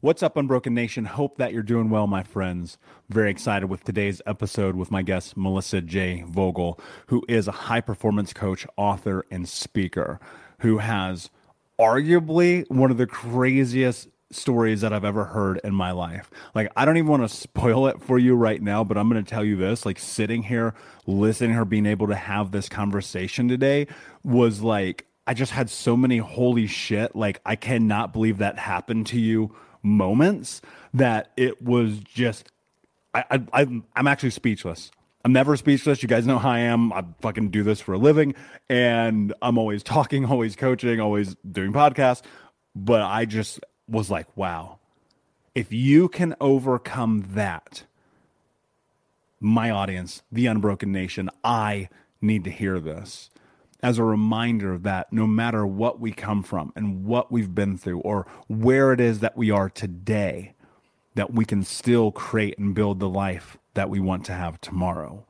What's up, Unbroken Nation? Hope that you're doing well, my friends. Very excited with today's episode with my guest, Melissa J. Vogel, who is a high performance coach, author, and speaker who has arguably one of the craziest stories that I've ever heard in my life. Like, I don't even want to spoil it for you right now, but I'm going to tell you this like, sitting here, listening her, being able to have this conversation today was like, I just had so many holy shit. Like, I cannot believe that happened to you moments that it was just I, I I'm actually speechless. I'm never speechless. You guys know how I am. I fucking do this for a living, and I'm always talking, always coaching, always doing podcasts. But I just was like, wow, if you can overcome that, my audience, the unbroken nation, I need to hear this as a reminder of that no matter what we come from and what we've been through or where it is that we are today, that we can still create and build the life that we want to have tomorrow.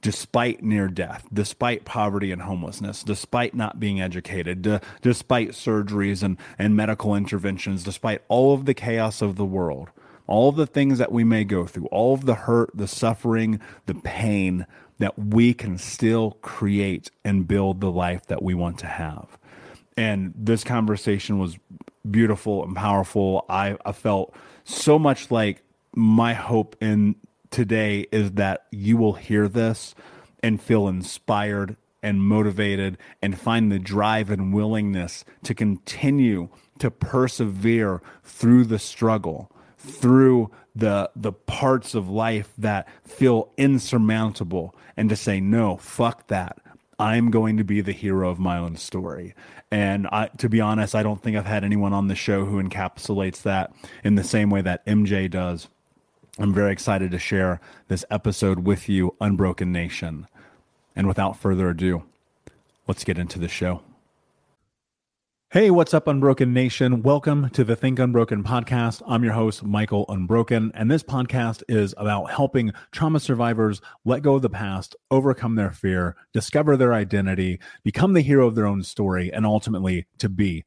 Despite near death, despite poverty and homelessness, despite not being educated, despite surgeries and, and medical interventions, despite all of the chaos of the world, all of the things that we may go through, all of the hurt, the suffering, the pain, that we can still create and build the life that we want to have. And this conversation was beautiful and powerful. I, I felt so much like my hope in today is that you will hear this and feel inspired and motivated and find the drive and willingness to continue to persevere through the struggle, through the the parts of life that feel insurmountable and to say no, fuck that. I'm going to be the hero of my own story. And I, to be honest, I don't think I've had anyone on the show who encapsulates that in the same way that MJ does. I'm very excited to share this episode with you, Unbroken Nation. And without further ado, let's get into the show. Hey, what's up, Unbroken Nation? Welcome to the Think Unbroken podcast. I'm your host, Michael Unbroken, and this podcast is about helping trauma survivors let go of the past, overcome their fear, discover their identity, become the hero of their own story, and ultimately to be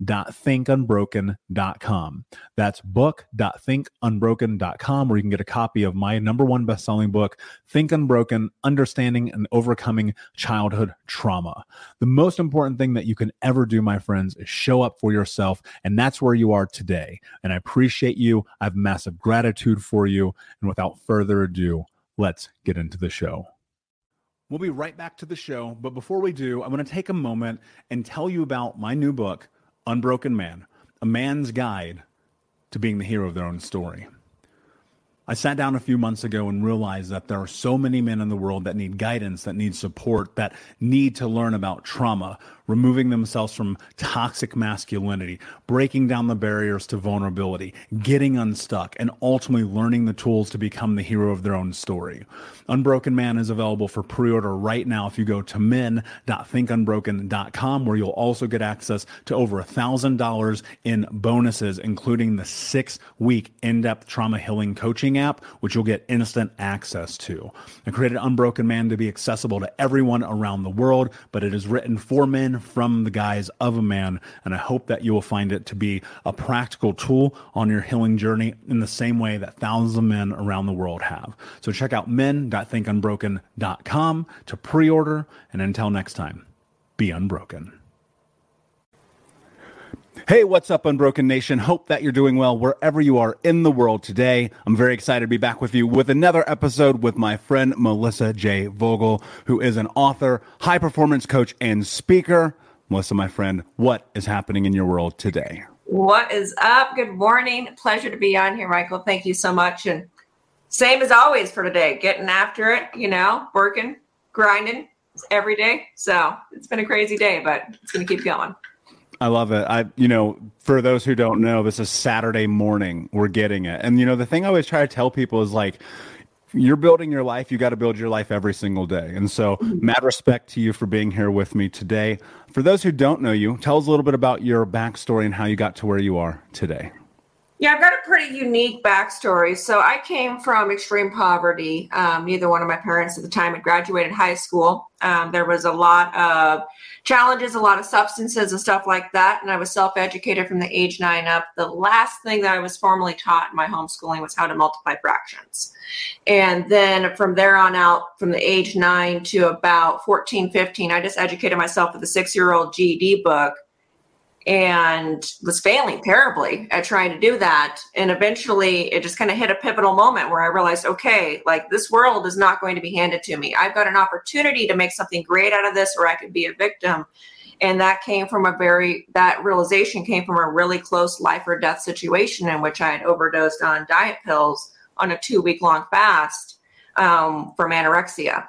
book.thinkunbroken.com. That's book.thinkunbroken.com, where you can get a copy of my number one best-selling book, Think Unbroken: Understanding and Overcoming Childhood Trauma. The most important thing that you can ever do, my friends, is show up for yourself, and that's where you are today. And I appreciate you. I have massive gratitude for you. And without further ado, let's get into the show. We'll be right back to the show, but before we do, I want to take a moment and tell you about my new book Unbroken Man, a man's guide to being the hero of their own story. I sat down a few months ago and realized that there are so many men in the world that need guidance, that need support, that need to learn about trauma, removing themselves from toxic masculinity, breaking down the barriers to vulnerability, getting unstuck, and ultimately learning the tools to become the hero of their own story. Unbroken Man is available for pre order right now if you go to men.thinkunbroken.com, where you'll also get access to over $1,000 in bonuses, including the six week in depth trauma healing coaching app, which you'll get instant access to. I created Unbroken Man to be accessible to everyone around the world, but it is written for men from the guise of a man. And I hope that you will find it to be a practical tool on your healing journey in the same way that thousands of men around the world have. So check out men.thinkunbroken.com to pre order. And until next time, be unbroken. Hey, what's up, Unbroken Nation? Hope that you're doing well wherever you are in the world today. I'm very excited to be back with you with another episode with my friend Melissa J. Vogel, who is an author, high performance coach, and speaker. Melissa, my friend, what is happening in your world today? What is up? Good morning. Pleasure to be on here, Michael. Thank you so much. And same as always for today, getting after it, you know, working, grinding every day. So it's been a crazy day, but it's going to keep going. I love it. I, you know, for those who don't know, this is Saturday morning. We're getting it. And, you know, the thing I always try to tell people is like, you're building your life. You got to build your life every single day. And so, mm-hmm. mad respect to you for being here with me today. For those who don't know you, tell us a little bit about your backstory and how you got to where you are today. Yeah, I've got a pretty unique backstory. So I came from extreme poverty. Um, neither one of my parents at the time had graduated high school. Um, there was a lot of challenges, a lot of substances and stuff like that. And I was self educated from the age nine up. The last thing that I was formally taught in my homeschooling was how to multiply fractions. And then from there on out, from the age nine to about 14, 15, I just educated myself with a six year old GED book and was failing terribly at trying to do that. And eventually it just kind of hit a pivotal moment where I realized, okay, like this world is not going to be handed to me. I've got an opportunity to make something great out of this, or I could be a victim. And that came from a very, that realization came from a really close life or death situation in which I had overdosed on diet pills on a two week long fast um, from anorexia.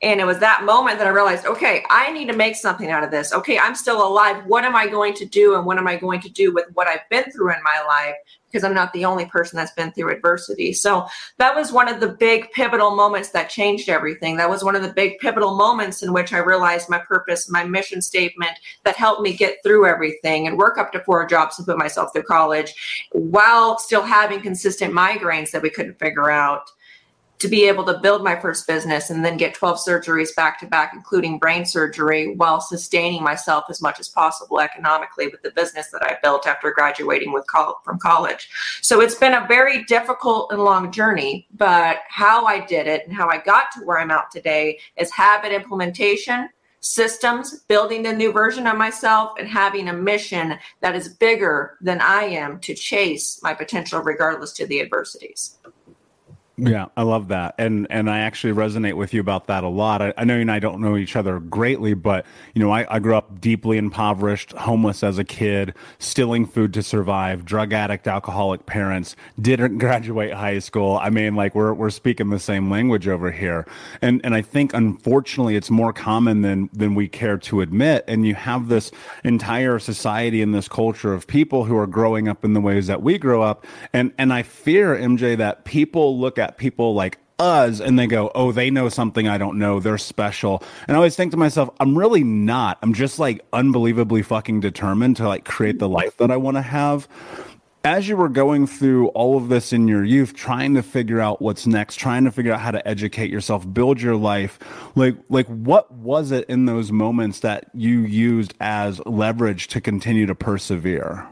And it was that moment that I realized, okay, I need to make something out of this. Okay, I'm still alive. What am I going to do? And what am I going to do with what I've been through in my life? Because I'm not the only person that's been through adversity. So that was one of the big pivotal moments that changed everything. That was one of the big pivotal moments in which I realized my purpose, my mission statement that helped me get through everything and work up to four jobs and put myself through college while still having consistent migraines that we couldn't figure out to be able to build my first business and then get 12 surgeries back to back, including brain surgery, while sustaining myself as much as possible economically with the business that I built after graduating with col- from college. So it's been a very difficult and long journey, but how I did it and how I got to where I'm at today is habit implementation systems, building the new version of myself, and having a mission that is bigger than I am to chase my potential, regardless to the adversities. Yeah, I love that, and and I actually resonate with you about that a lot. I, I know you and I don't know each other greatly, but you know, I, I grew up deeply impoverished, homeless as a kid, stealing food to survive, drug addict, alcoholic parents. Didn't graduate high school. I mean, like we're we're speaking the same language over here, and and I think unfortunately it's more common than than we care to admit. And you have this entire society and this culture of people who are growing up in the ways that we grow up, and and I fear MJ that people look at at people like us and they go, oh, they know something I don't know. They're special. And I always think to myself, I'm really not. I'm just like unbelievably fucking determined to like create the life that I want to have. As you were going through all of this in your youth, trying to figure out what's next, trying to figure out how to educate yourself, build your life, like like what was it in those moments that you used as leverage to continue to persevere?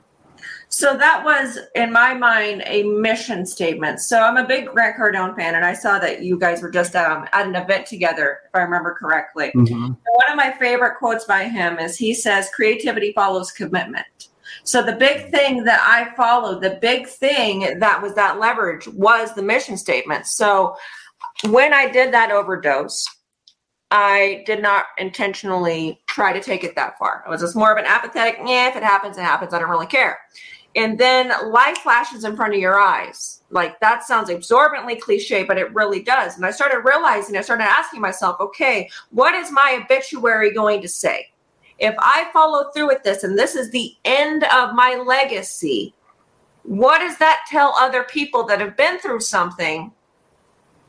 So that was, in my mind, a mission statement. So I'm a big Grant Cardone fan, and I saw that you guys were just um, at an event together, if I remember correctly. Mm-hmm. One of my favorite quotes by him is he says, Creativity follows commitment. So the big thing that I followed, the big thing that was that leverage was the mission statement. So when I did that overdose, I did not intentionally try to take it that far. It was just more of an apathetic, yeah, if it happens, it happens. I don't really care and then life flashes in front of your eyes. Like that sounds absorbently cliche, but it really does. And I started realizing, I started asking myself, okay, what is my obituary going to say? If I follow through with this and this is the end of my legacy, what does that tell other people that have been through something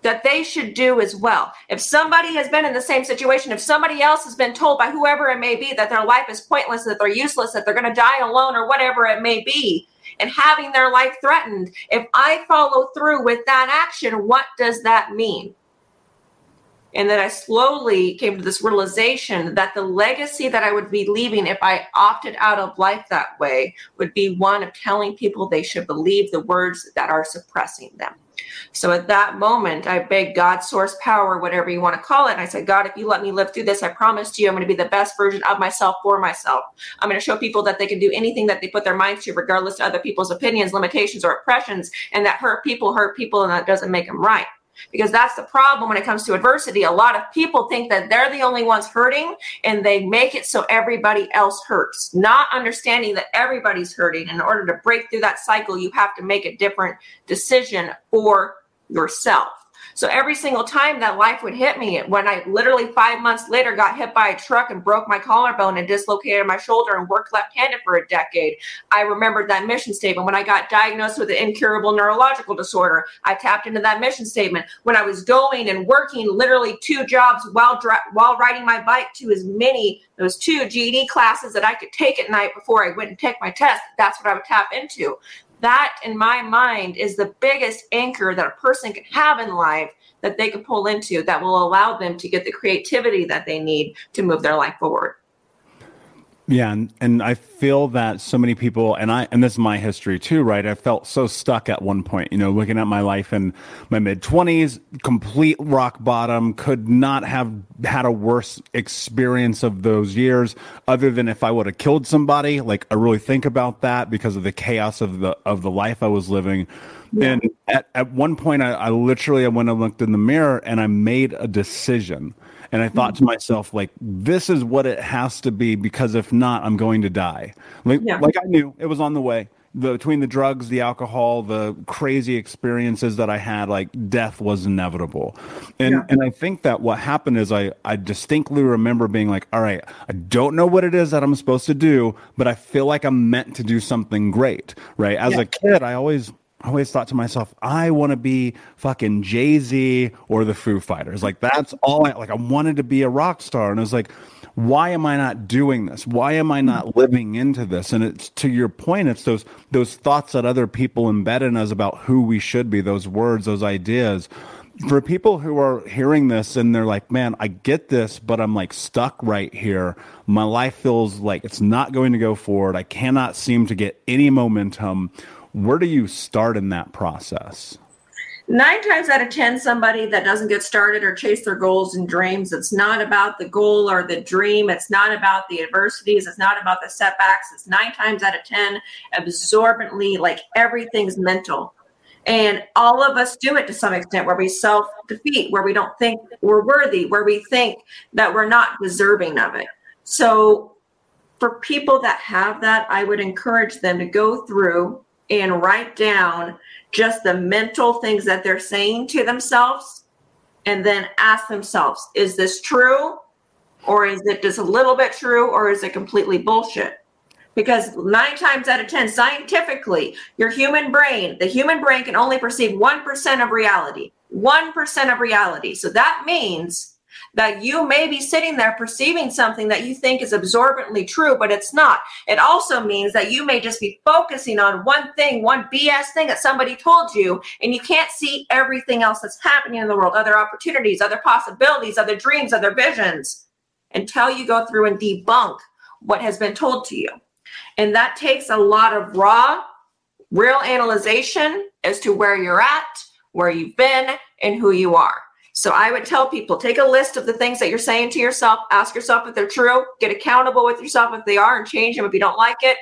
that they should do as well. If somebody has been in the same situation, if somebody else has been told by whoever it may be that their life is pointless, that they're useless, that they're going to die alone, or whatever it may be, and having their life threatened, if I follow through with that action, what does that mean? And then I slowly came to this realization that the legacy that I would be leaving if I opted out of life that way would be one of telling people they should believe the words that are suppressing them. So at that moment, I begged God, source power, whatever you want to call it. And I said, God, if you let me live through this, I promise you I'm going to be the best version of myself for myself. I'm going to show people that they can do anything that they put their minds to, regardless of other people's opinions, limitations, or oppressions, and that hurt people hurt people, and that doesn't make them right because that's the problem when it comes to adversity. A lot of people think that they're the only ones hurting and they make it so everybody else hurts, not understanding that everybody's hurting. In order to break through that cycle, you have to make a different decision for yourself. So every single time that life would hit me, when I literally five months later got hit by a truck and broke my collarbone and dislocated my shoulder and worked left handed for a decade, I remembered that mission statement. When I got diagnosed with an incurable neurological disorder, I tapped into that mission statement. When I was going and working literally two jobs while, dri- while riding my bike to as many, those two GED classes that I could take at night before I went and take my test, that's what I would tap into that in my mind is the biggest anchor that a person can have in life that they can pull into that will allow them to get the creativity that they need to move their life forward yeah, and, and I feel that so many people, and I, and this is my history too, right? I felt so stuck at one point, you know, looking at my life in my mid twenties, complete rock bottom, could not have had a worse experience of those years, other than if I would have killed somebody. Like I really think about that because of the chaos of the of the life I was living. Yeah. And at, at one point, I, I literally I went and looked in the mirror and I made a decision and I thought to mm-hmm. myself, like, this is what it has to be because if not, I'm going to die. Like, yeah. like I knew it was on the way. The, between the drugs, the alcohol, the crazy experiences that I had, like death was inevitable. And yeah. and I think that what happened is I I distinctly remember being like, all right, I don't know what it is that I'm supposed to do, but I feel like I'm meant to do something great. Right. As yeah. a kid, I always I always thought to myself, I want to be fucking Jay Z or the Foo Fighters. Like that's all I like. I wanted to be a rock star, and I was like, why am I not doing this? Why am I not living into this? And it's to your point, it's those those thoughts that other people embed in us about who we should be, those words, those ideas. for people who are hearing this and they're like, man, I get this, but I'm like stuck right here. My life feels like it's not going to go forward. I cannot seem to get any momentum. Where do you start in that process? Nine times out of 10, somebody that doesn't get started or chase their goals and dreams, it's not about the goal or the dream. It's not about the adversities. It's not about the setbacks. It's nine times out of 10, absorbently, like everything's mental and all of us do it to some extent where we self defeat, where we don't think we're worthy, where we think that we're not deserving of it. So, for people that have that, I would encourage them to go through and write down just the mental things that they're saying to themselves and then ask themselves, is this true? Or is it just a little bit true? Or is it completely bullshit? because nine times out of 10, scientifically, your human brain, the human brain can only perceive 1% of reality. 1% of reality. So that means that you may be sitting there perceiving something that you think is absorbently true, but it's not. It also means that you may just be focusing on one thing, one BS thing that somebody told you, and you can't see everything else that's happening in the world, other opportunities, other possibilities, other dreams, other visions, until you go through and debunk what has been told to you. And that takes a lot of raw, real analyzation as to where you're at, where you've been, and who you are. So I would tell people take a list of the things that you're saying to yourself, ask yourself if they're true, get accountable with yourself if they are, and change them if you don't like it.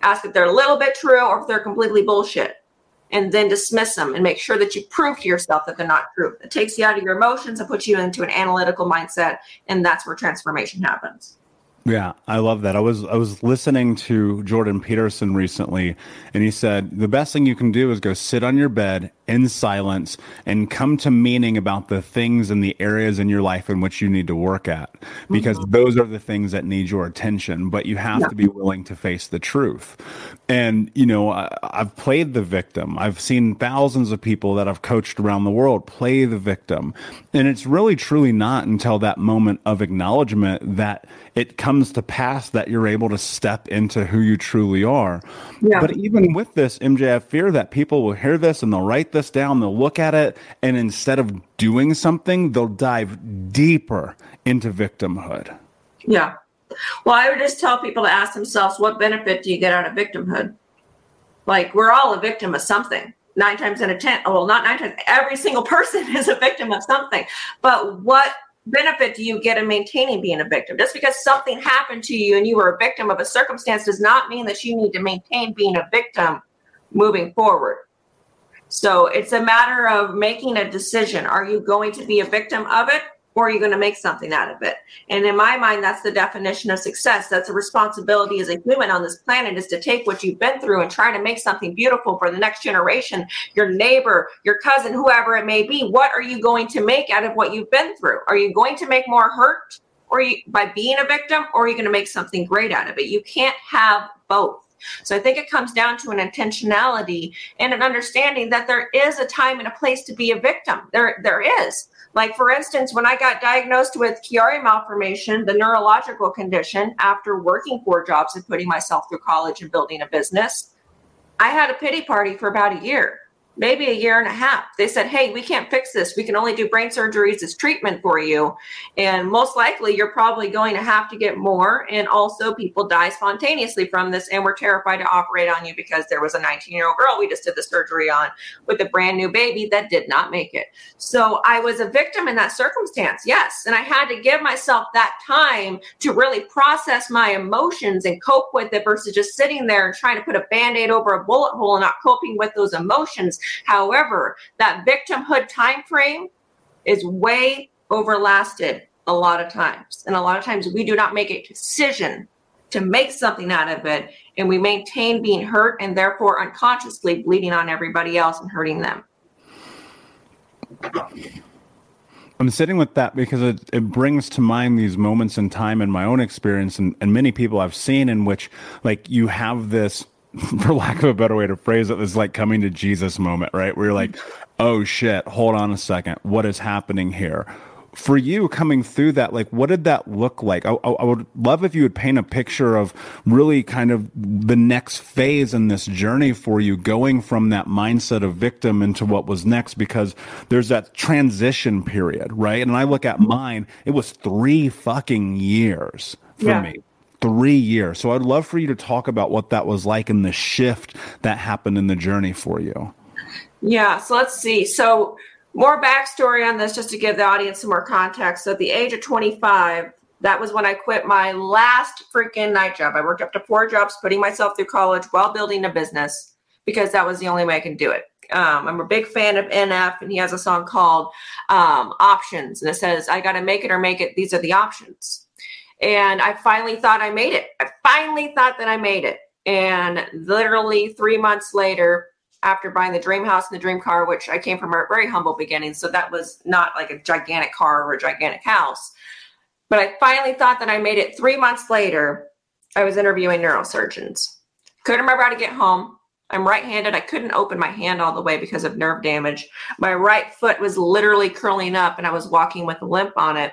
Ask if they're a little bit true or if they're completely bullshit. And then dismiss them and make sure that you prove to yourself that they're not true. It takes you out of your emotions and puts you into an analytical mindset. And that's where transformation happens. Yeah, I love that. I was I was listening to Jordan Peterson recently and he said the best thing you can do is go sit on your bed in silence and come to meaning about the things and the areas in your life in which you need to work at because mm-hmm. those are the things that need your attention, but you have yeah. to be willing to face the truth. And you know, I, I've played the victim. I've seen thousands of people that I've coached around the world play the victim. And it's really truly not until that moment of acknowledgement that it comes to pass that you're able to step into who you truly are. Yeah. But even with this, MJ, I fear that people will hear this and they'll write this down, they'll look at it, and instead of doing something, they'll dive deeper into victimhood. Yeah. Well, I would just tell people to ask themselves, what benefit do you get out of victimhood? Like, we're all a victim of something nine times out of ten. Oh, well, not nine times. Every single person is a victim of something. But what benefit do you get in maintaining being a victim? Just because something happened to you and you were a victim of a circumstance does not mean that you need to maintain being a victim moving forward. So it's a matter of making a decision. Are you going to be a victim of it or are you going to make something out of it? And in my mind, that's the definition of success. That's a responsibility as a human on this planet is to take what you've been through and try to make something beautiful for the next generation, your neighbor, your cousin, whoever it may be. What are you going to make out of what you've been through? Are you going to make more hurt or you, by being a victim or are you going to make something great out of it? You can't have both. So I think it comes down to an intentionality and an understanding that there is a time and a place to be a victim. There, there is. Like, for instance, when I got diagnosed with Chiari malformation, the neurological condition, after working four jobs and putting myself through college and building a business, I had a pity party for about a year maybe a year and a half. They said, Hey, we can't fix this. We can only do brain surgeries as treatment for you. And most likely, you're probably going to have to get more. And also, people die spontaneously from this. And we're terrified to operate on you because there was a 19 year old girl we just did the surgery on with a brand new baby that did not make it. So I was a victim in that circumstance. Yes. And I had to give myself that time to really process my emotions and cope with it versus just sitting there and trying to put a band aid over a bullet hole and not coping with those emotions However, that victimhood time frame is way overlasted a lot of times. And a lot of times we do not make a decision to make something out of it and we maintain being hurt and therefore unconsciously bleeding on everybody else and hurting them. I'm sitting with that because it, it brings to mind these moments in time in my own experience and, and many people I've seen in which like you have this for lack of a better way to phrase it, it, is like coming to Jesus moment, right? Where you're like, mm-hmm. oh shit, hold on a second. What is happening here? for you coming through that, like, what did that look like? I, I, would love if you would paint a picture of really kind of the next phase in this journey for you, going from that mindset of victim into what was next, because there's that transition period, right? And I look at mm-hmm. mine, it was three fucking years for yeah. me three years. So I'd love for you to talk about what that was like and the shift that happened in the journey for you. Yeah. So let's see. So more backstory on this just to give the audience some more context. So at the age of 25, that was when I quit my last freaking night job. I worked up to four jobs, putting myself through college while building a business because that was the only way I can do it. Um, I'm a big fan of NF, and he has a song called um, Options. And it says, I got to make it or make it. These are the options. And I finally thought I made it. I finally thought that I made it. And literally three months later, after buying the dream house and the dream car, which I came from a very humble beginning. So that was not like a gigantic car or a gigantic house. But I finally thought that I made it three months later. I was interviewing neurosurgeons. Couldn't remember how to get home. I'm right handed. I couldn't open my hand all the way because of nerve damage. My right foot was literally curling up and I was walking with a limp on it.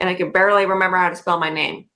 And I could barely remember how to spell my name.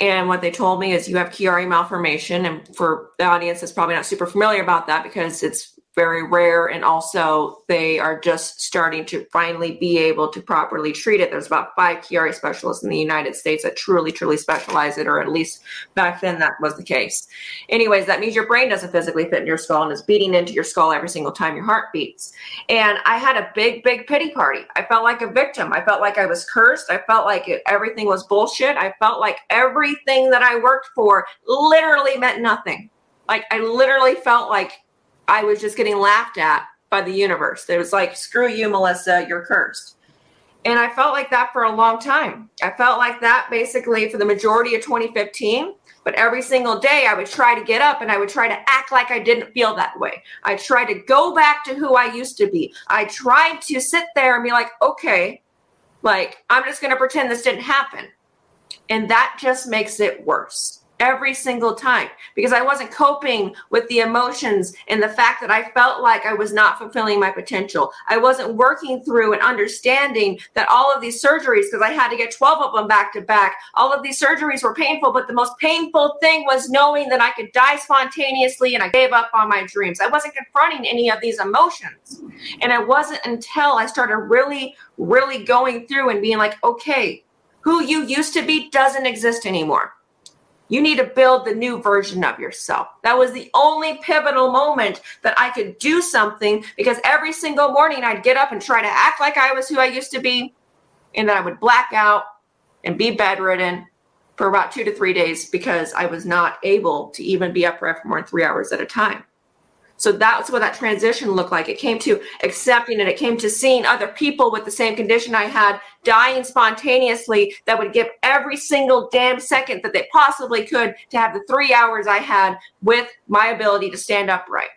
And what they told me is you have Chiari malformation. And for the audience that's probably not super familiar about that because it's very rare and also they are just starting to finally be able to properly treat it. There's about five Chiari specialists in the united states that truly truly specialize it or at least back then that was the case. Anyways that means your brain doesn't physically fit in your skull and is beating into your skull every single time your heart beats. And i had a big big pity party. I felt like a victim. I felt like i was cursed. I felt like it, everything was bullshit. I felt like everything that i worked for literally meant nothing. Like i literally felt like I was just getting laughed at by the universe. It was like, screw you, Melissa, you're cursed. And I felt like that for a long time. I felt like that basically for the majority of 2015. But every single day I would try to get up and I would try to act like I didn't feel that way. I tried to go back to who I used to be. I tried to sit there and be like, okay, like I'm just going to pretend this didn't happen. And that just makes it worse every single time because I wasn't coping with the emotions and the fact that I felt like I was not fulfilling my potential. I wasn't working through and understanding that all of these surgeries, because I had to get 12 of them back to back, all of these surgeries were painful, but the most painful thing was knowing that I could die spontaneously and I gave up on my dreams. I wasn't confronting any of these emotions. And it wasn't until I started really, really going through and being like, okay, who you used to be doesn't exist anymore you need to build the new version of yourself. That was the only pivotal moment that I could do something because every single morning I'd get up and try to act like I was who I used to be. And then I would black out and be bedridden for about two to three days because I was not able to even be upright for more than three hours at a time. So that's what that transition looked like. It came to accepting it. It came to seeing other people with the same condition I had dying spontaneously that would give every single damn second that they possibly could to have the three hours I had with my ability to stand upright.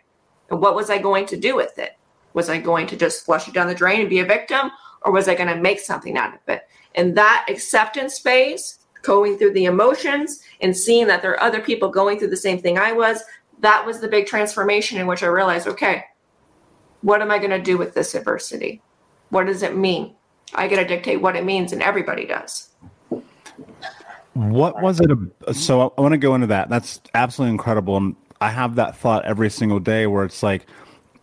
And what was I going to do with it? Was I going to just flush it down the drain and be a victim? Or was I going to make something out of it? And that acceptance phase, going through the emotions and seeing that there are other people going through the same thing I was, that was the big transformation in which I realized, okay, what am I going to do with this adversity? What does it mean? I get to dictate what it means, and everybody does. What was it? So I want to go into that. That's absolutely incredible. And I have that thought every single day where it's like,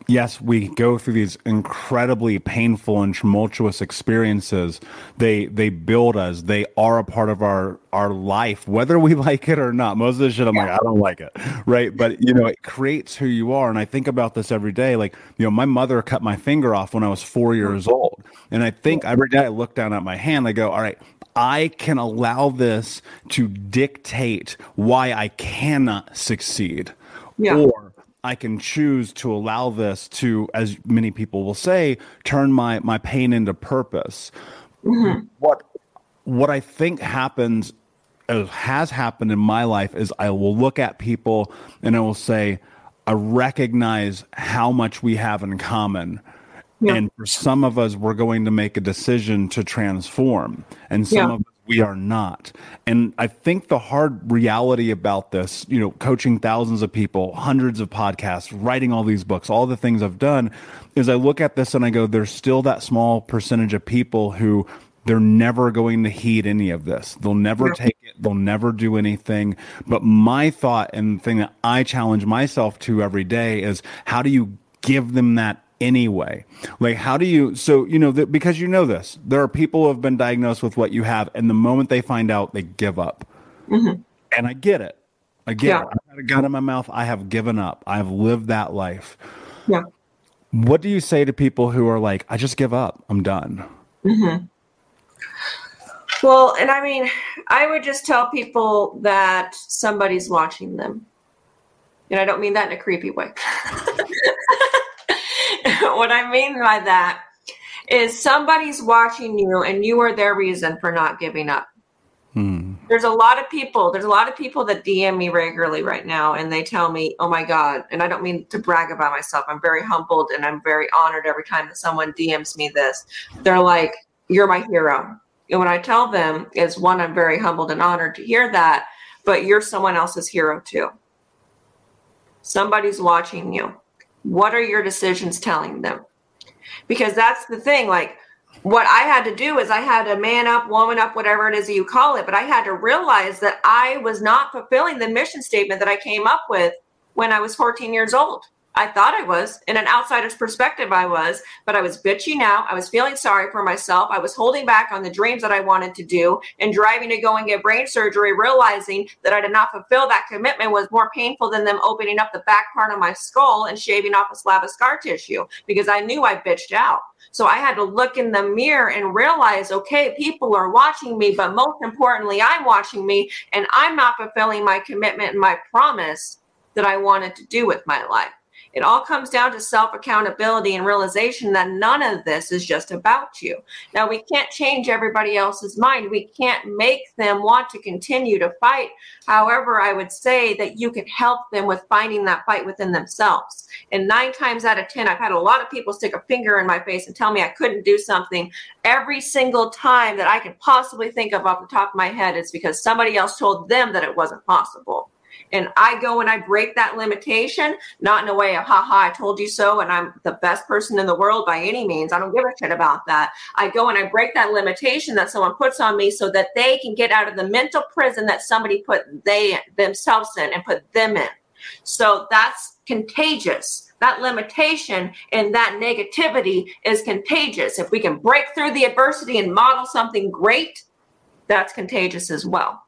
yes, we go through these incredibly painful and tumultuous experiences. They they build us. They are a part of our our life, whether we like it or not. Most of the shit, I'm like, I don't like it, right? But you know, it creates who you are. And I think about this every day. Like, you know, my mother cut my finger off when I was four mm-hmm. years old, and I think every day I look down at my hand, I go, all right. I can allow this to dictate why I cannot succeed. Yeah. Or I can choose to allow this to, as many people will say, turn my my pain into purpose. Mm-hmm. What what I think happens uh, has happened in my life is I will look at people and I will say, I recognize how much we have in common. Yeah. And for some of us, we're going to make a decision to transform. And some yeah. of us We are not. And I think the hard reality about this, you know, coaching thousands of people, hundreds of podcasts, writing all these books, all the things I've done, is I look at this and I go, there's still that small percentage of people who they're never going to heed any of this. They'll never take it. They'll never do anything. But my thought and thing that I challenge myself to every day is how do you give them that anyway? Like, how do you, so, you know, that because you know this, there are people who have been diagnosed with what you have, and the moment they find out, they give up. Mm-hmm. And I get it. I get yeah. it. I got a gun in my mouth. I have given up. I have lived that life. Yeah. What do you say to people who are like, I just give up. I'm done? Mm-hmm. Well, and I mean, I would just tell people that somebody's watching them. And I don't mean that in a creepy way. what I mean by that is somebody's watching you and you are their reason for not giving up. Hmm. There's a lot of people, there's a lot of people that DM me regularly right now and they tell me, oh my God, and I don't mean to brag about myself. I'm very humbled and I'm very honored every time that someone DMs me this. They're like, you're my hero. And what I tell them is one, I'm very humbled and honored to hear that, but you're someone else's hero too. Somebody's watching you. What are your decisions telling them? Because that's the thing. Like, what I had to do is I had to man up, woman up, whatever it is you call it. But I had to realize that I was not fulfilling the mission statement that I came up with when I was 14 years old. I thought I was. In an outsider's perspective, I was, but I was bitchy now. I was feeling sorry for myself. I was holding back on the dreams that I wanted to do and driving to go and get brain surgery, realizing that I did not fulfill that commitment was more painful than them opening up the back part of my skull and shaving off a slab of scar tissue because I knew I bitched out. So I had to look in the mirror and realize, okay, people are watching me, but most importantly, I'm watching me and I'm not fulfilling my commitment and my promise that I wanted to do with my life. It all comes down to self accountability and realization that none of this is just about you. Now, we can't change everybody else's mind. We can't make them want to continue to fight. However, I would say that you can help them with finding that fight within themselves. And nine times out of 10, I've had a lot of people stick a finger in my face and tell me I couldn't do something. Every single time that I can possibly think of off the top of my head, it's because somebody else told them that it wasn't possible and I go and I break that limitation, not in a way of, haha, I told you so, and I'm the best person in the world by any means. I don't give a shit about that. I go and I break that limitation that someone puts on me so that they can get out of the mental prison that somebody put they themselves in and put them in. So that's contagious. That limitation and that negativity is contagious. If we can break through the adversity and model something great, that's contagious as well.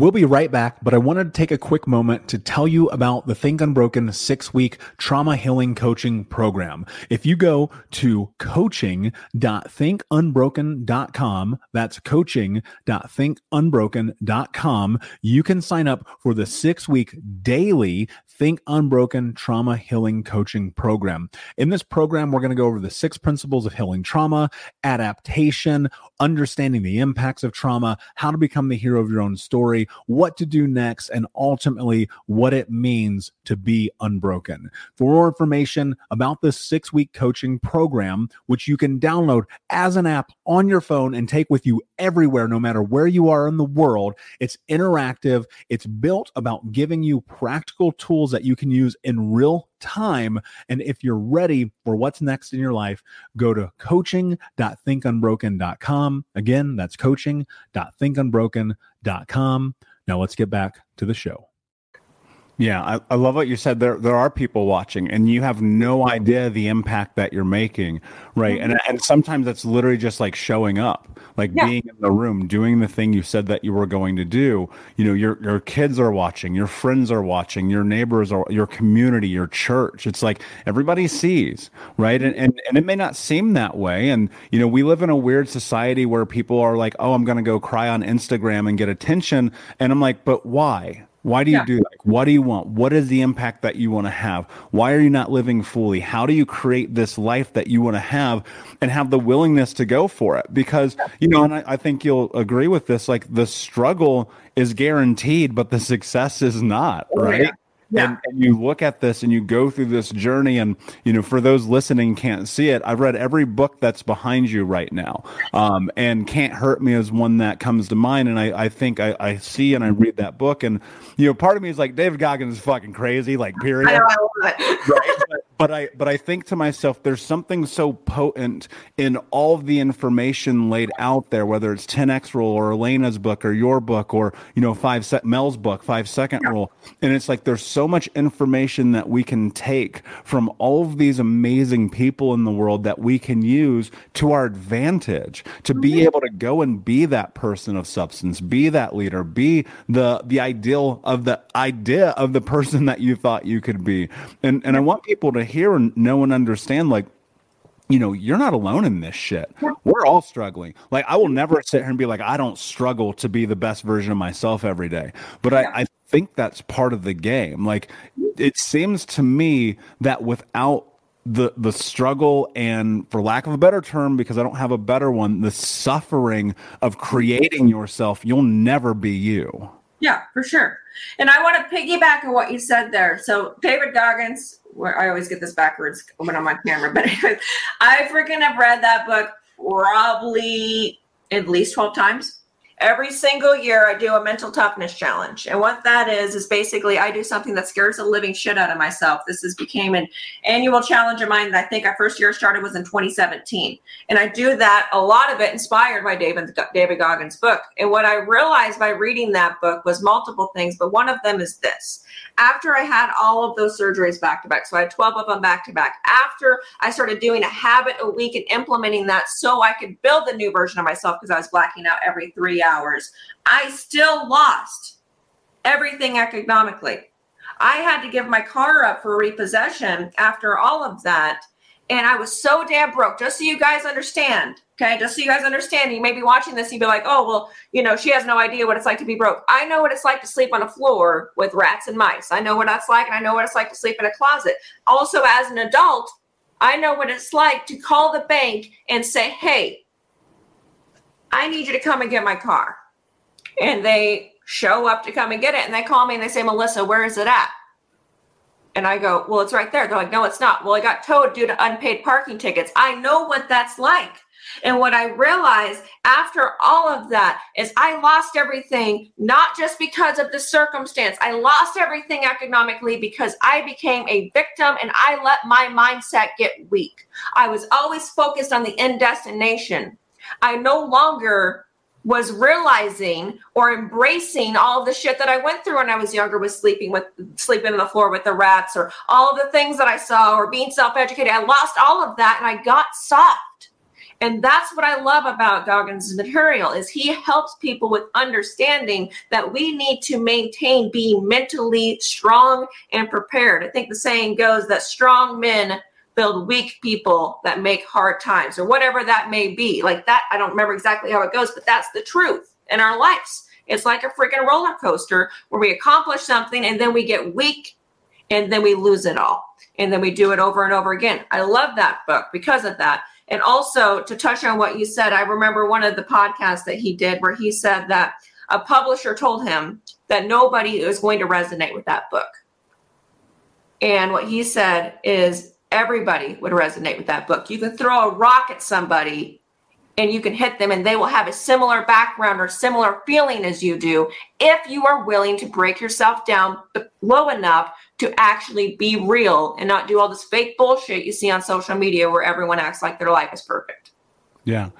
We'll be right back, but I wanted to take a quick moment to tell you about the Think Unbroken six week trauma healing coaching program. If you go to coaching.thinkunbroken.com, that's coaching.thinkunbroken.com, you can sign up for the six week daily Think Unbroken Trauma Healing Coaching Program. In this program, we're going to go over the six principles of healing trauma, adaptation, understanding the impacts of trauma, how to become the hero of your own story, what to do next, and ultimately what it means to be unbroken. For more information about this six week coaching program, which you can download as an app on your phone and take with you everywhere, no matter where you are in the world, it's interactive, it's built about giving you practical tools that you can use in real time. And if you're ready for what's next in your life, go to coaching.thinkunbroken.com. Again, that's coaching.thinkunbroken.com. Now let's get back to the show. Yeah, I, I, love what you said. There, there are people watching, and you have no idea the impact that you're making, right? Mm-hmm. And and sometimes it's literally just like showing up, like yeah. being in the room, doing the thing you said that you were going to do. You know, your your kids are watching, your friends are watching, your neighbors are, your community, your church. It's like everybody sees, right? And and and it may not seem that way. And you know, we live in a weird society where people are like, oh, I'm going to go cry on Instagram and get attention, and I'm like, but why? Why do you yeah. do that? What do you want? What is the impact that you want to have? Why are you not living fully? How do you create this life that you want to have and have the willingness to go for it? Because, you know, and I, I think you'll agree with this, like the struggle is guaranteed, but the success is not, oh, right? Yeah. Yeah. And, and you look at this and you go through this journey. And, you know, for those listening can't see it, I've read every book that's behind you right now. Um, and Can't Hurt Me is one that comes to mind. And I, I think I, I see and I read that book. And, you know, part of me is like, David Goggins is fucking crazy, like, period. I know, I right? But, but I but I think to myself, there's something so potent in all of the information laid out there, whether it's 10x rule or Elena's book or your book or you know five set Mel's book, five second rule, and it's like there's so much information that we can take from all of these amazing people in the world that we can use to our advantage to be mm-hmm. able to go and be that person of substance, be that leader, be the the ideal of the idea of the person that you thought you could be, and and I want people to hear and know and understand like you know, you're not alone in this shit. We're all struggling. Like, I will never sit here and be like, I don't struggle to be the best version of myself every day. But I, I think that's part of the game. Like, it seems to me that without the the struggle and for lack of a better term because I don't have a better one the suffering of creating yourself you'll never be you yeah for sure. And I want to piggyback on what you said there. So David Goggins where I always get this backwards when I'm on camera, but I freaking have read that book probably at least 12 times every single year I do a mental toughness challenge. And what that is is basically I do something that scares the living shit out of myself. This has became an annual challenge of mine that I think our first year started was in 2017. And I do that a lot of it inspired by David David Goggins book. And what I realized by reading that book was multiple things, but one of them is this. After I had all of those surgeries back to back, so I had 12 of them back to back. After I started doing a habit a week and implementing that so I could build the new version of myself because I was blacking out every 3 hours hours, I still lost everything economically. I had to give my car up for repossession after all of that. And I was so damn broke, just so you guys understand. Okay, just so you guys understand, you may be watching this, you'd be like, oh, well, you know, she has no idea what it's like to be broke. I know what it's like to sleep on a floor with rats and mice. I know what that's like, and I know what it's like to sleep in a closet. Also, as an adult, I know what it's like to call the bank and say, hey, I need you to come and get my car. And they show up to come and get it. And they call me and they say, Mallisa, where is it at? And I go, well, it's right there. They're like, no, it's not. Well, I got towed due to unpaid parking tickets. I know what that's like. And what I realized after all of that is I lost everything, not just because of the circumstance. I lost everything economically because I became a victim and I let my mindset get weak. I was always focused on the end destination. I no longer was realizing or embracing all the shit that I went through when I was younger with sleeping with sleeping on the floor with the rats or all the things that I saw or being self-educated. I lost all of that and I got soft. And that's what I love about Goggins' material is he helps people with understanding that we need to maintain being mentally strong and prepared. I think the saying goes that strong men build weak people that make hard times or whatever that may be. Like that, I don't remember exactly how it goes, but that's the truth in our lives. It's like a freaking roller coaster where we accomplish something and then we get weak and then we lose it all. And then we do it over and over again. I love that book because of that. And also to touch on what you said, I remember one of the podcasts that he did where he said that a publisher told him that nobody is going to resonate with that book. And what he said is everybody would resonate with that book. You can throw a rock at somebody and you can hit them and they will have a similar background or similar feeling as you do if you are willing to break yourself down low enough to actually be real and not do all this fake bullshit you see on social media where everyone acts like their life is perfect. Yeah.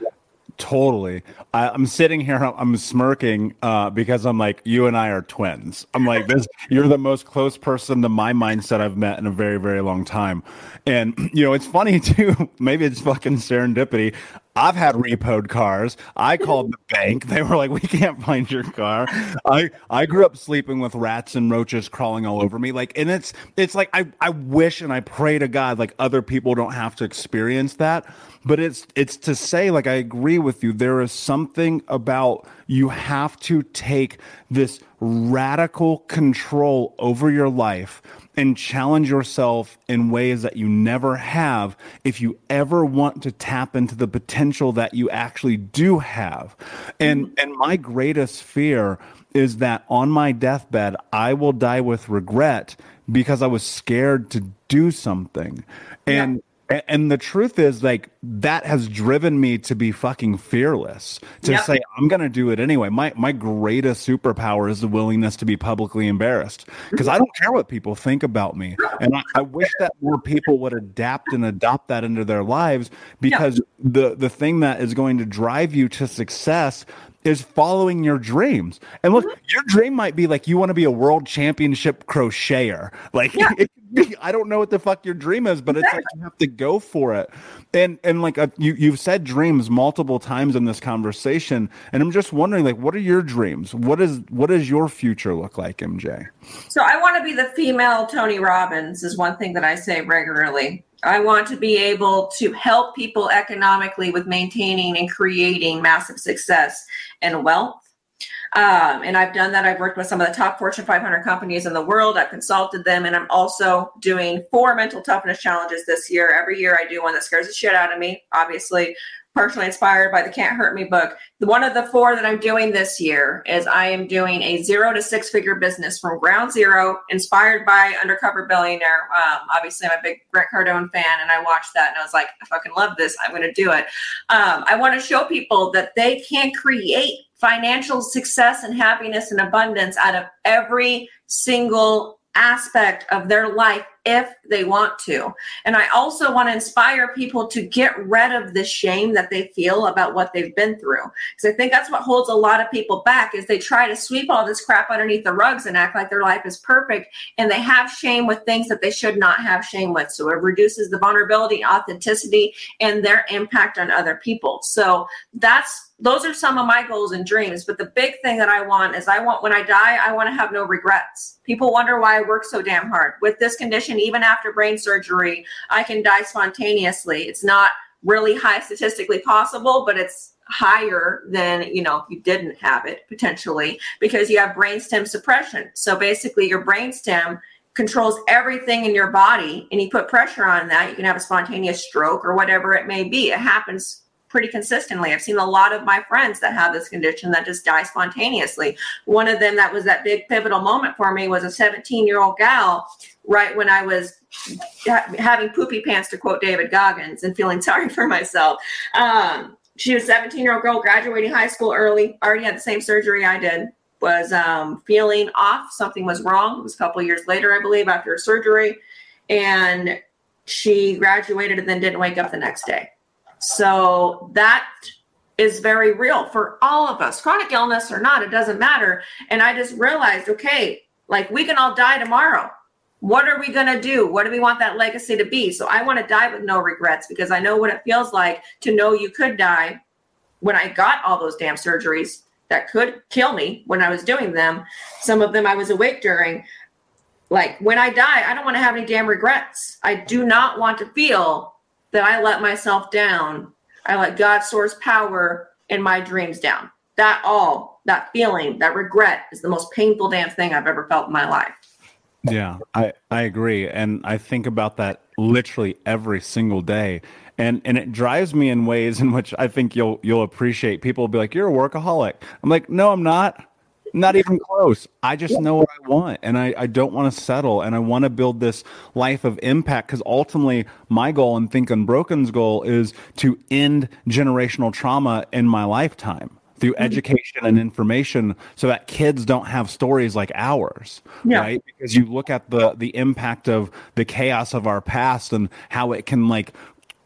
Totally. I, am sitting here, I'm smirking uh, because I'm like, you and I are twins. I'm like, this, you're the most close person to my mindset I've met in a very, very long time. And, you know, it's funny too. Maybe it's fucking serendipity. I've had repoed cars. I called the bank. They were like, "We can't find your car." I I grew up sleeping with rats and roaches crawling all over me. Like, and it's it's like I I wish and I pray to God like other people don't have to experience that. But it's it's to say like I agree with you. There is something about you have to take this radical control over your life and challenge yourself in ways that you never have if you ever want to tap into the potential that you actually do have. And mm-hmm. and my greatest fear is that on my deathbed I will die with regret because I was scared to do something. And yeah and the truth is like that has driven me to be fucking fearless to yep. say i'm going to do it anyway my my greatest superpower is the willingness to be publicly embarrassed because i don't care what people think about me and I, I, wish that more people would adapt and adopt that into their lives because yep. the the thing that is going to drive you to success is following your dreams. And look, mm-hmm. your dream might be like you want to be a world championship crocheter. Like yeah. be, I don't know what the fuck your dream is, but it's like you have to go for it. And and like a, uh, you you've said dreams multiple times in this conversation, and I'm just wondering like what are your dreams? What is what does your future look like, MJ? So I want to be the female Tony Robbins is one thing that I say regularly. I want to be able to help people economically with maintaining and creating massive success and wealth. Um, and I've done that. I've worked with some of the top Fortune 500 companies in the world. I've consulted them, and I'm also doing four mental toughness challenges this year. Every year, I do one that scares the shit out of me. Obviously, partially inspired by the Can't Hurt Me book. One of the four that I'm doing this year is I am doing a zero to six figure business from ground zero, inspired by Undercover Billionaire. Um, obviously, I'm a big Grant Cardone fan, and I watched that and I was like, I fucking love this. I'm going to do it. Um, I want to show people that they can create financial success and happiness and abundance out of every single aspect of their life if they want to. And I also want to inspire people to get rid of the shame that they feel about what they've been through. Because I think that's what holds a lot of people back is they try to sweep all this crap underneath the rugs and act like their life is perfect and they have shame with things that they should not have shame with. So it reduces the vulnerability, authenticity and their impact on other people. So that's those are some of my goals and dreams. But the big thing that I want is I want when I die, I want to have no regrets. People wonder why I work so damn hard. With this condition, even after brain surgery, I can die spontaneously. It's not really high statistically possible, but it's higher than you know if you didn't have it potentially because you have brainstem suppression. So basically, your brainstem controls everything in your body, and you put pressure on that, you can have a spontaneous stroke or whatever it may be. It happens pretty consistently. I've seen a lot of my friends that have this condition that just die spontaneously. One of them that was that big pivotal moment for me was a 17 year old gal, right when I was ha- having poopy pants, to quote David Goggins, and feeling sorry for myself. Um, she was 17 year old girl graduating high school early, already had the same surgery I did. Was um, feeling off. Something was wrong. It was a couple years later, I believe, after surgery. And she graduated and then didn't wake up the next day so that is very real for all of us, chronic illness or not, it doesn't matter. And I just realized, okay, like we can all die tomorrow. What are we going to do? What do we want that legacy to be? So I want to die with no regrets because I know what it feels like to know you could die when I got all those damn surgeries that could kill me when I was doing them. Some of them I was awake during. Like when I die, I don't want to have any damn regrets. I do not want to feel that I let myself down. I let God source power in my dreams down. That all, that feeling, that regret is the most painful damn thing I've ever felt in my life. Yeah, I, I agree. And I think about that literally every single day. And and it drives me in ways in which I think you'll you'll appreciate. People will be like, You're a workaholic. I'm like, No, I'm not. Not even close. I just know what I want and I, I don't want to settle and I want to build this life of impact because ultimately my goal and Think Unbroken's goal is to end generational trauma in my lifetime through mm-hmm. education and information so that kids don't have stories like ours yeah. right because you look at the the impact of the chaos of our past and how it can like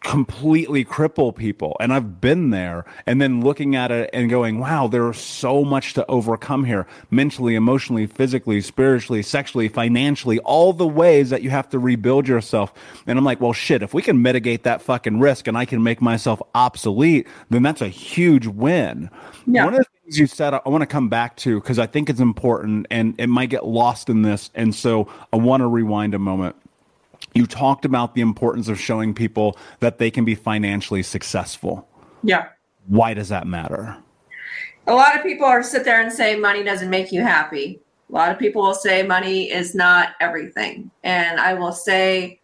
completely cripple people. And I've been there and then looking at it and going, wow, there's so much to overcome here mentally, emotionally, physically, spiritually, sexually, financially, all the ways that you have to rebuild yourself. And I'm like, well, shit, if we can mitigate that fucking risk and I can make myself obsolete, then that's a huge win. Yeah. One of the things you said, I want to come back to because I think it's important and it might get lost in this. And so I want to rewind a moment you talked about the importance of showing people that they can be financially successful. Yeah. Why does that matter? A lot of people are sit there and say money doesn't make you happy. A lot of people will say money is not everything. And I will say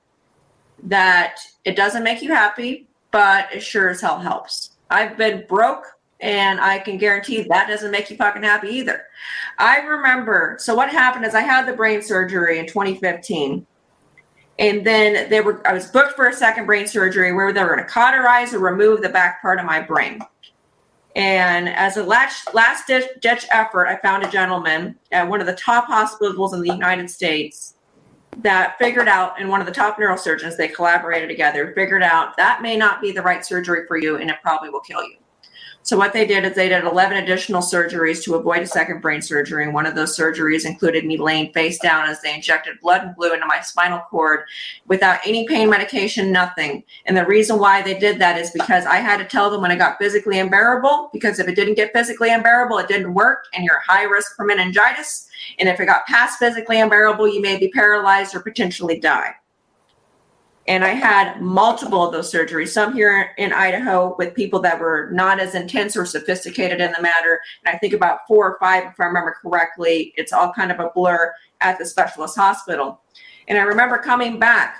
that it doesn't make you happy, but it sure as hell helps. I've been broke and I can guarantee that doesn't make you fucking happy either. I remember, so what happened is I had the brain surgery in 2015. And then they were I was booked for a second brain surgery where they were going to cauterize or remove the back part of my brain. And as a last, last ditch, ditch effort, I found a gentleman at one of the top hospitals in the United States that figured out, and one of the top neurosurgeons, they collaborated together, figured out that may not be the right surgery for you and it probably will kill you. So what they did is they did 11 additional surgeries to avoid a second brain surgery. And one of those surgeries included me laying face down as they injected blood and glue into my spinal cord without any pain medication, nothing. And the reason why they did that is because I had to tell them when it got physically unbearable, because if it didn't get physically unbearable, it didn't work and you're high risk for meningitis. And if it got past physically unbearable, you may be paralyzed or potentially die. And I had multiple of those surgeries, some here in Idaho with people that were not as intense or sophisticated in the matter. And I think about four or five, if I remember correctly, it's all kind of a blur at the specialist hospital. And I remember coming back.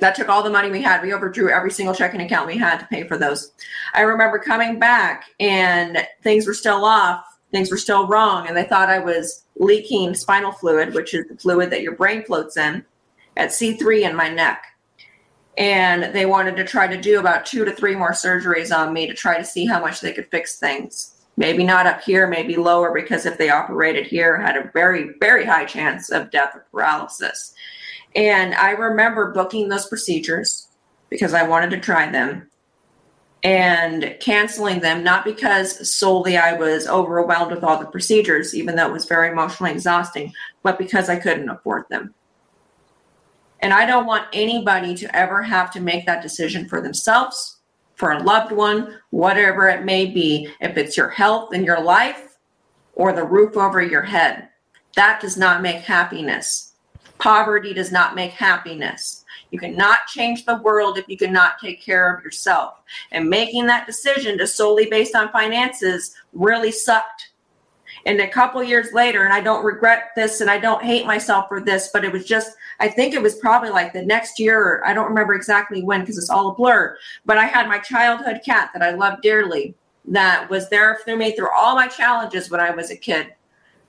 That took all the money we had. We overdrew every single checking account we had to pay for those. I remember coming back and things were still off, things were still wrong, and they thought I was leaking spinal fluid, which is the fluid that your brain floats in at C3 in my neck. And they wanted to try to do about two to three more surgeries on me to try to see how much they could fix things. Maybe not up here, maybe lower, because if they operated here, had a very, very high chance of death or paralysis. And I remember booking those procedures because I wanted to try them and canceling them, not because solely I was overwhelmed with all the procedures, even though it was very emotionally exhausting, but because I couldn't afford them. And I don't want anybody to ever have to make that decision for themselves, for a loved one, whatever it may be. If it's your health and your life or the roof over your head, that does not make happiness. Poverty does not make happiness. You cannot change the world if you cannot take care of yourself. And making that decision to solely based on finances really sucked and a couple years later and i don't regret this and i don't hate myself for this but it was just i think it was probably like the next year i don't remember exactly when because it's all a blur but i had my childhood cat that i loved dearly that was there through me through all my challenges when i was a kid.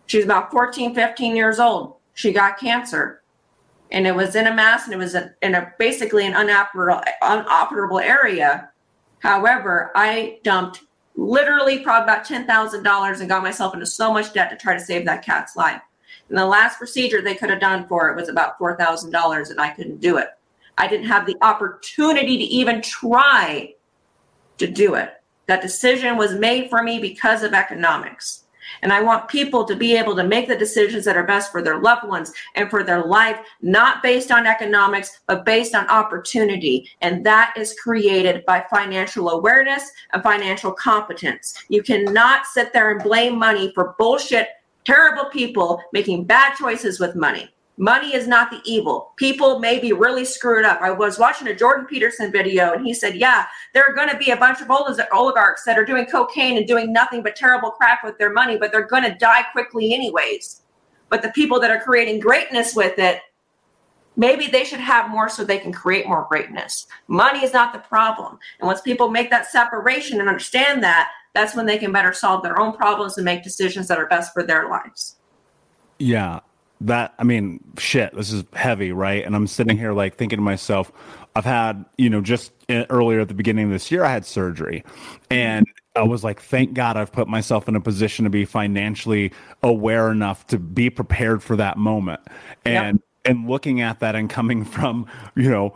She was about 14 15 years old. She got cancer. And it was in a mass and it was in a basically an unoperable, unoperable area. However i dumped literally probably about $10,000 and got myself into so much debt to try to save that cat's life. And the last procedure they could have done for it was about $4,000 and I couldn't do it. I didn't have the opportunity to even try to do it. That decision was made for me because of economics. And I want people to be able to make the decisions that are best for their loved ones and for their life, not based on economics, but based on opportunity. And that is created by financial awareness and financial competence. You cannot sit there and blame money for bullshit, terrible people making bad choices with money. Money is not the evil. People may be really screwed up. I was watching a Jordan Peterson video and he said, Yeah, there are going to be a bunch of oligarchs that are doing cocaine and doing nothing but terrible crap with their money, but they're going to die quickly, anyways. But the people that are creating greatness with it, maybe they should have more so they can create more greatness. Money is not the problem. And once people make that separation and understand that, that's when they can better solve their own problems and make decisions that are best for their lives. Yeah, that i mean shit this is heavy right and i'm sitting here like thinking to myself i've had you know just eh, earlier at the beginning of this year i had surgery and i was like thank god i've put myself in a position to be financially aware enough to be prepared for that moment and yep. and looking at that and coming from you know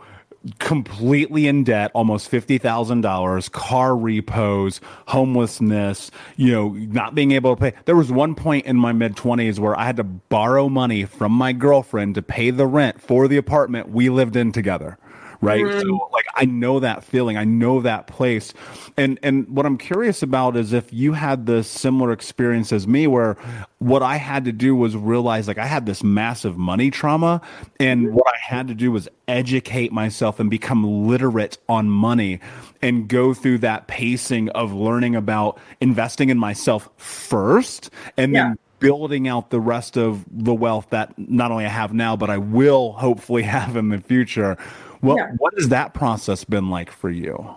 completely in debt, almost $50,000, car repos, homelessness, you know, not being able to pay. There was one point in my mid 20s where I had to borrow money from my girlfriend to pay the rent for the apartment we lived in together right mm. so like i know that feeling i know that place and and what i'm curious about is if you had the similar experience as me where what i had to do was realize like i had this massive money trauma and mm-hmm. what i had to do was educate myself and become literate on money and go through that pacing of learning about investing in myself first and yeah. then building out the rest of the wealth that not only I have now, but I will hopefully have in the future what yeah. what has that process been like for you?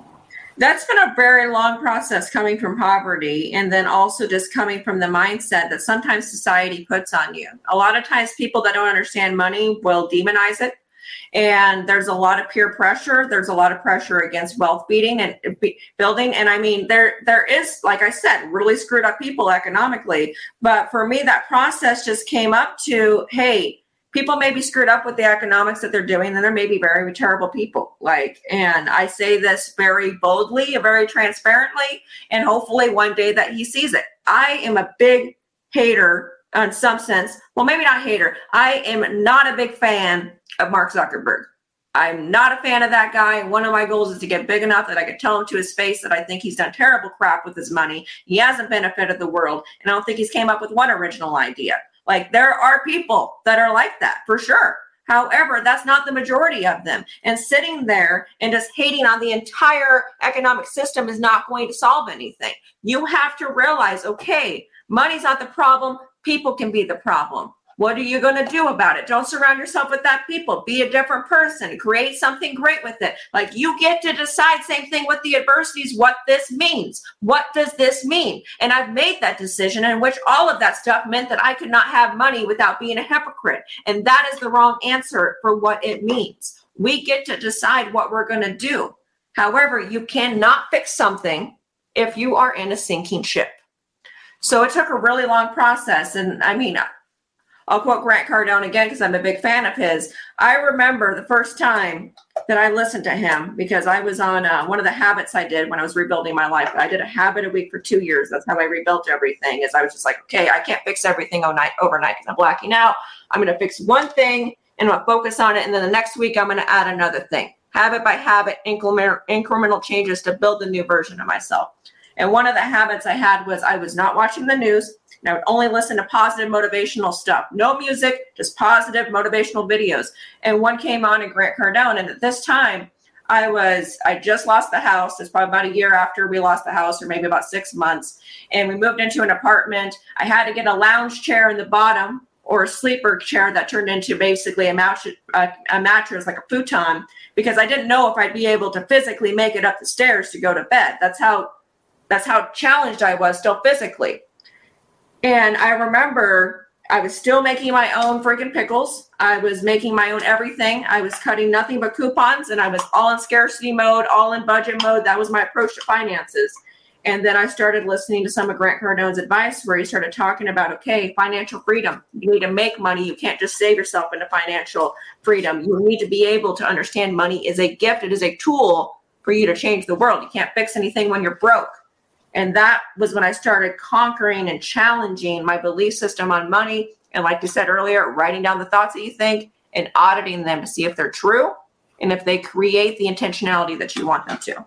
that's been a very long process coming from poverty and then also just coming from the mindset that sometimes society puts on you. A lot of times people that don't understand money will demonize it. And there's a lot of peer pressure. There's a lot of pressure against wealth beating and building. And I mean, there there is, like I said, really screwed up people economically. But for me, that process just came up to, hey, people may be screwed up with the economics that they're doing, and there may be very terrible people. Like, and I say this very boldly, and very transparently, and hopefully one day that he sees it. I am a big hater in some sense. Well, maybe not hater. I am not a big fan of Mark Zuckerberg. I'm not a fan of that guy. One of my goals is to get big enough that I could tell him to his face that I think he's done terrible crap with his money. He hasn't benefited the world, and I don't think he's came up with one original idea. Like there are people that are like that for sure. However, that's not the majority of them. And sitting there and just hating on the entire economic system is not going to solve anything. You have to realize okay, money's not the problem, people can be the problem. What are you going to do about it? Don't surround yourself with that people. Be a different person. Create something great with it. Like you get to decide, same thing with the adversities, what this means. What does this mean? And I've made that decision in which all of that stuff meant that I could not have money without being a hypocrite. And that is the wrong answer for what it means. We get to decide what we're going to do. However, you cannot fix something if you are in a sinking ship. So it took a really long process. And I mean, I'll quote Grant Cardone again because I'm a big fan of his. I remember the first time that I listened to him because I was on uh, one of the habits I did when I was rebuilding my life. I did a habit a week for two years. That's how I rebuilt everything. Is I was just like, okay, I can't fix everything overnight overnight because I'm blacking out. I'm going to fix one thing and I'm focus on it, and then the next week I'm going to add another thing. Habit by habit, incremental, incremental changes to build the new version of myself. And one of the habits I had was I was not watching the news. And I would only listen to positive motivational stuff. No music, just positive motivational videos. And one came on in Grant Cardone. And at this time, I was, I just lost the house. It's probably about a year after we lost the house, or maybe about six months. And we moved into an apartment. I had to get a lounge chair in the bottom or a sleeper chair that turned into basically a, mat- a, a mattress, like a futon, because I didn't know if I'd be able to physically make it up the stairs to go to bed. That's how that's how challenged I was still physically. And I remember I was still making my own freaking pickles. I was making my own everything. I was cutting nothing but coupons and I was all in scarcity mode, all in budget mode. That was my approach to finances. And then I started listening to some of Grant Cardone's advice where he started talking about, okay, financial freedom. You need to make money. You can't just save yourself into financial freedom. You need to be able to understand money is a gift. It is a tool for you to change the world. You can't fix anything when you're broke. And that was when I started conquering and challenging my belief system on money. And like you said earlier, writing down the thoughts that you think and auditing them to see if they're true and if they create the intentionality that you want them to.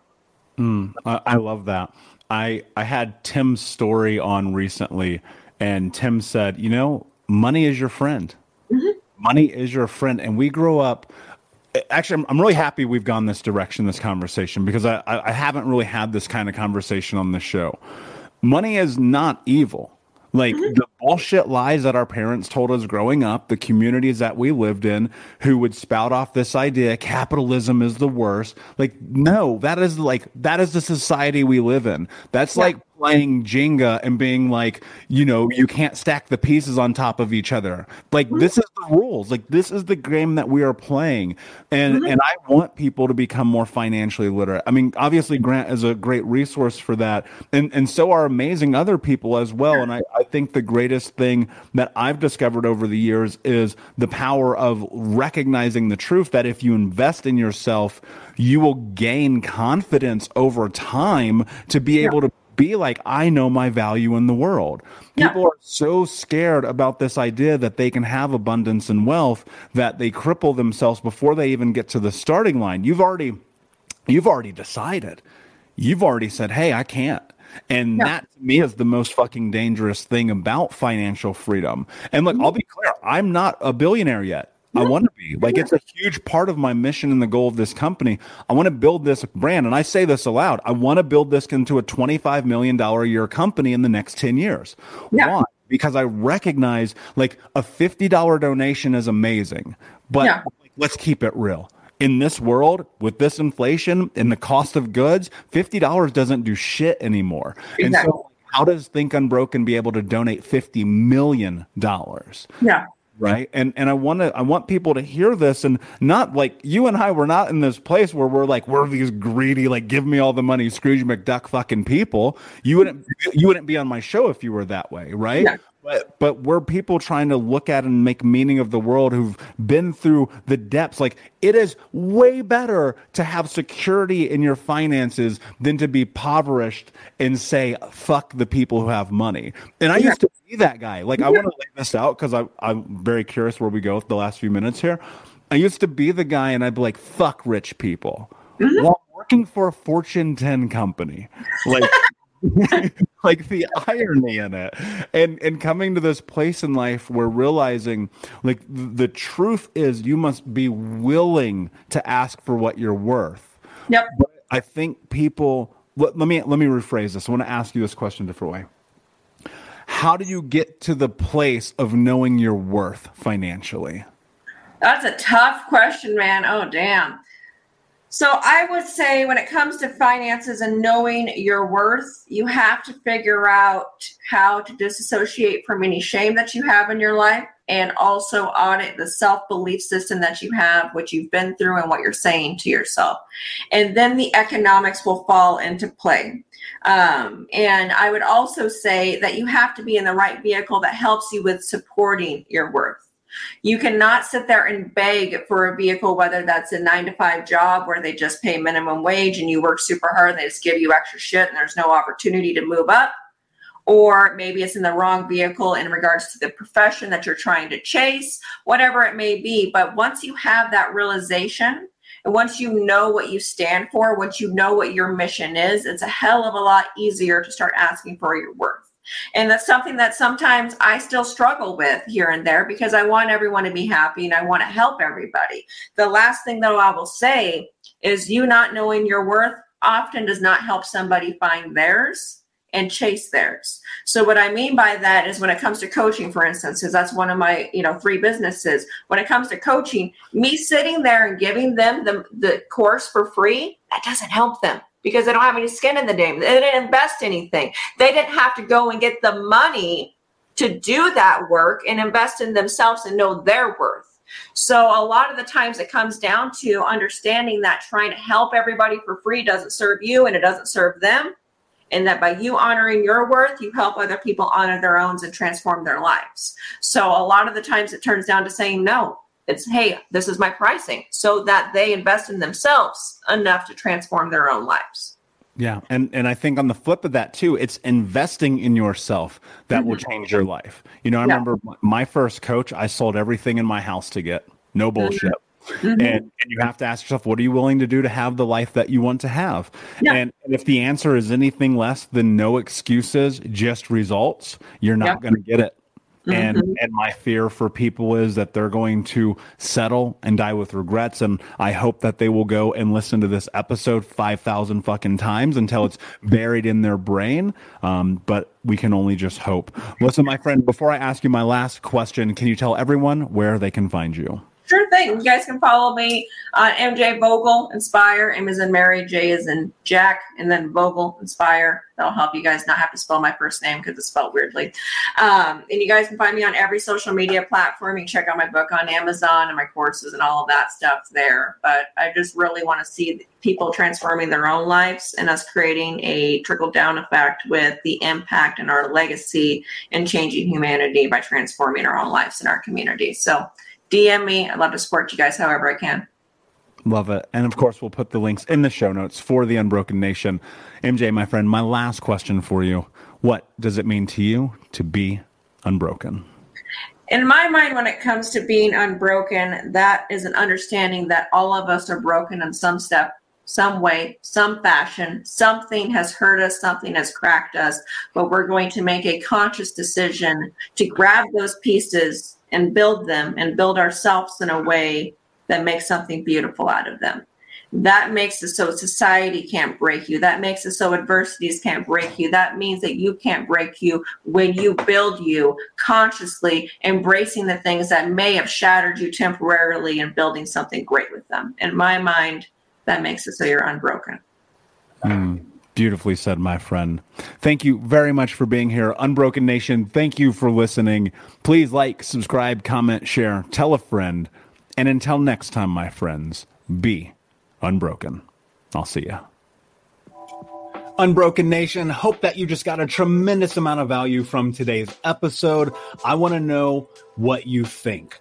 Mm, I, I love that. I I had Tim's Storey on recently, and Tim said, you know, money is your friend. Mm-hmm. Money is your friend, and we grow up actually, I'm, I'm, really happy we've gone this direction, this conversation, because I, I haven't really had this kind of conversation on this show. Money is not evil. Like mm-hmm. the bullshit lies that our parents told us growing up, the communities that we lived in who would spout off this idea capitalism is the worst. Like, no, that is like, that is the society we live in. That's yeah. like playing Jenga and being like, you know, you can't stack the pieces on top of each other. Like mm-hmm. this is the rules. Like this is the game that we are playing. And mm-hmm. and I want people to become more financially literate. I mean, obviously Grant is a great resource for that. And and so are amazing other people as well. And I, I think the greatest thing that I've discovered over the years is the power of recognizing the truth that if you invest in yourself, you will gain confidence over time to be yeah. able to be like, I know my value in the world. People yeah. are so scared about this idea that they can have abundance and wealth that they cripple themselves before they even get to the starting line. You've already, you've already decided. You've already said, Hey, I can't. And yeah. that to me is the most fucking dangerous thing about financial freedom. And look, mm-hmm. I'll be clear, I'm not a billionaire yet. I want to be. Like it's a huge part of my mission and the goal of this company. I want to build this brand. And I say this aloud. I want to build this into a $25 million a year company in the next 10 years. Yeah. Why? Because I recognize like a $50 donation is amazing, but yeah. let's keep it real in this world with this inflation and the cost of goods, $50 doesn't do shit anymore. Exactly. And so how does Think Unbroken be able to donate $50 million? Yeah right? And and i want to i want people to hear this and not like you and i were not in this place where we're like we're these greedy like give me all the money scrooge mcduck fucking people. You wouldn't you wouldn't be on my show if you were that way right? Yeah. But but we're people trying to look at and make meaning of the world who've been through the depths like it is way better to have security in your finances than to be impoverished and say fuck the people who have money and i yeah. used to be that guy. Like, I want to lay this out because I'm very curious where we go with the last few minutes here. I used to be the guy, and I'd be like, "Fuck rich people," mm-hmm. while working for a Fortune 10 company. Like, like the irony in it, and and coming to this place in life where realizing, like, the truth is, you must be willing to ask for what you're worth. Yep. But I think people. Let, let me let me rephrase this. I want to ask you this question a different way how do you get to the place of knowing your worth financially? That's a tough question, man. Oh, damn. So I would say when it comes to finances and knowing your worth, you have to figure out how to disassociate from any shame that you have in your life and also audit the self-belief system that you have, what you've been through and what you're saying to yourself. And then the economics will fall into play. Um, and I would also say that you have to be in the right vehicle that helps you with supporting your worth. You cannot sit there and beg for a vehicle, whether that's a nine to five job where they just pay minimum wage and you work super hard and they just give you extra shit and there's no opportunity to move up. Or maybe it's in the wrong vehicle in regards to the profession that you're trying to chase, whatever it may be. But once you have that realization, and once you know what you stand for, once you know what your mission is, it's a hell of a lot easier to start asking for your worth. And that's something that sometimes I still struggle with here and there because I want everyone to be happy and I want to help everybody. The last thing that I will say is you not knowing your worth often does not help somebody find theirs and chase theirs. So what I mean by that is when it comes to coaching, for instance, is that's one of my, you know, three businesses. When it comes to coaching, me sitting there and giving them the, the course for free, that doesn't help them because they don't have any skin in the game. They didn't invest anything. They didn't have to go and get the money to do that work and invest in themselves and know their worth. So a lot of the times it comes down to understanding that trying to help everybody for free doesn't serve you and it doesn't serve them. And that by you honoring your worth, you help other people honor their own and transform their lives. So a lot of the times it turns down to saying no it's, hey, this is my pricing so that they invest in themselves enough to transform their own lives. Yeah, and and I think on the flip of that too, it's investing in yourself that mm-hmm. will change your life. You know, I yeah. remember my first coach, I sold everything in my house to get. No mm-hmm. bullshit. Mm-hmm. And, and you have to ask yourself, what are you willing to do to have the life that you want to have? Yeah. And, and if the answer is anything less than no excuses, just results, you're not yeah. going to get it. And mm-hmm. and my fear for people is that they're going to settle and die with regrets. And I hope that they will go and listen to this episode five thousand fucking times until it's buried in their brain. Um, but we can only just hope. Listen, my friend, before I ask you my last question, can you tell everyone where they can find you? Sure thing. You guys can follow me on MJ Vogel Inspire. M is in Mary, J is in Jack, and then Vogel Inspire. That'll help you guys not have to spell my first name because it's spelled weirdly. Um, and you guys can find me on every social media platform. You can check out my book on Amazon and my courses and all of that stuff there. But I just really want to see people transforming their own lives and us creating a trickle down effect with the impact and our legacy and changing humanity by transforming our own lives and our community. So DM me. I'd love to support you guys however I can. Love it. And of course, we'll put the links in the show notes for the Unbroken Nation. MJ, my friend, my last question for you What does it mean to you to be unbroken? In my mind, when it comes to being unbroken, that is an understanding that all of us are broken in some step, some way, some fashion. Something has hurt us, something has cracked us, but we're going to make a conscious decision to grab those pieces and build them and build ourselves in a way that makes something beautiful out of them. that makes it so society can't break you. That makes it so adversities can't break you. That means that you can't break you when you build you consciously, embracing the things that may have shattered you temporarily and building something great with them. In my mind, that makes it so you're unbroken. Mm, beautifully said, my friend. Thank you very much for being here. Unbroken Nation, thank you for listening. Please like, subscribe, comment, share, tell a friend. And until next time, my friends, be unbroken. I'll see ya. Unbroken Nation, hope that you just got a tremendous amount of value from today's episode. I want to know what you think.